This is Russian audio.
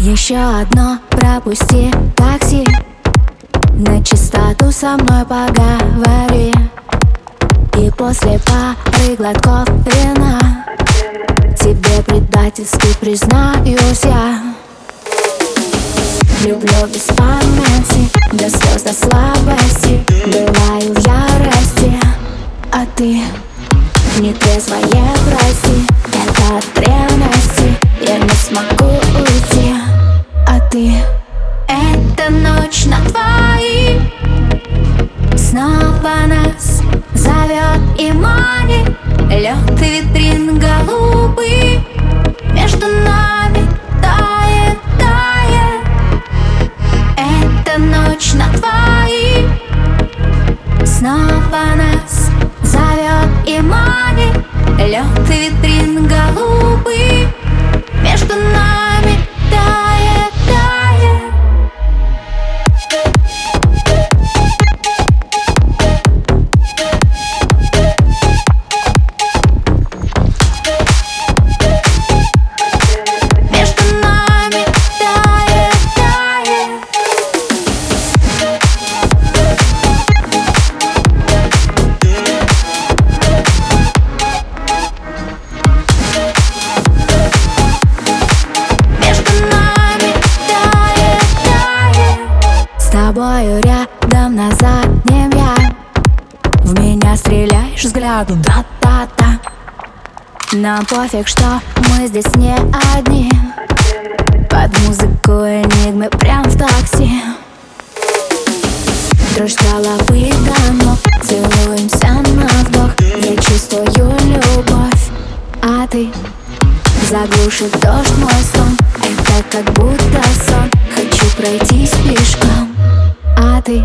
Еще одно. Пропусти такси. На чистоту со мной поговори. И после пары глотков вина. Тебе предательски признаюсь я. Люблю без памяти До слез, до слабости. Бываю в ярости. А ты не трезвая, прости. Это от ревности. Я не смогу уйти А ты Эта ночь на двоих Снова нас зовет и манит Лед витрин голубый Между нами тает, тает. Эта ночь на двоих Снова нас В меня стреляешь взглядом Та-та-та. Нам пофиг, что мы здесь не одни. Под музыку энигмы прям в такси. Дрожь головы до ног Целуемся на вдох. Я чувствую любовь А ты Заглушит дождь мой сон. Это как будто сон Хочу пройтись пешком А ты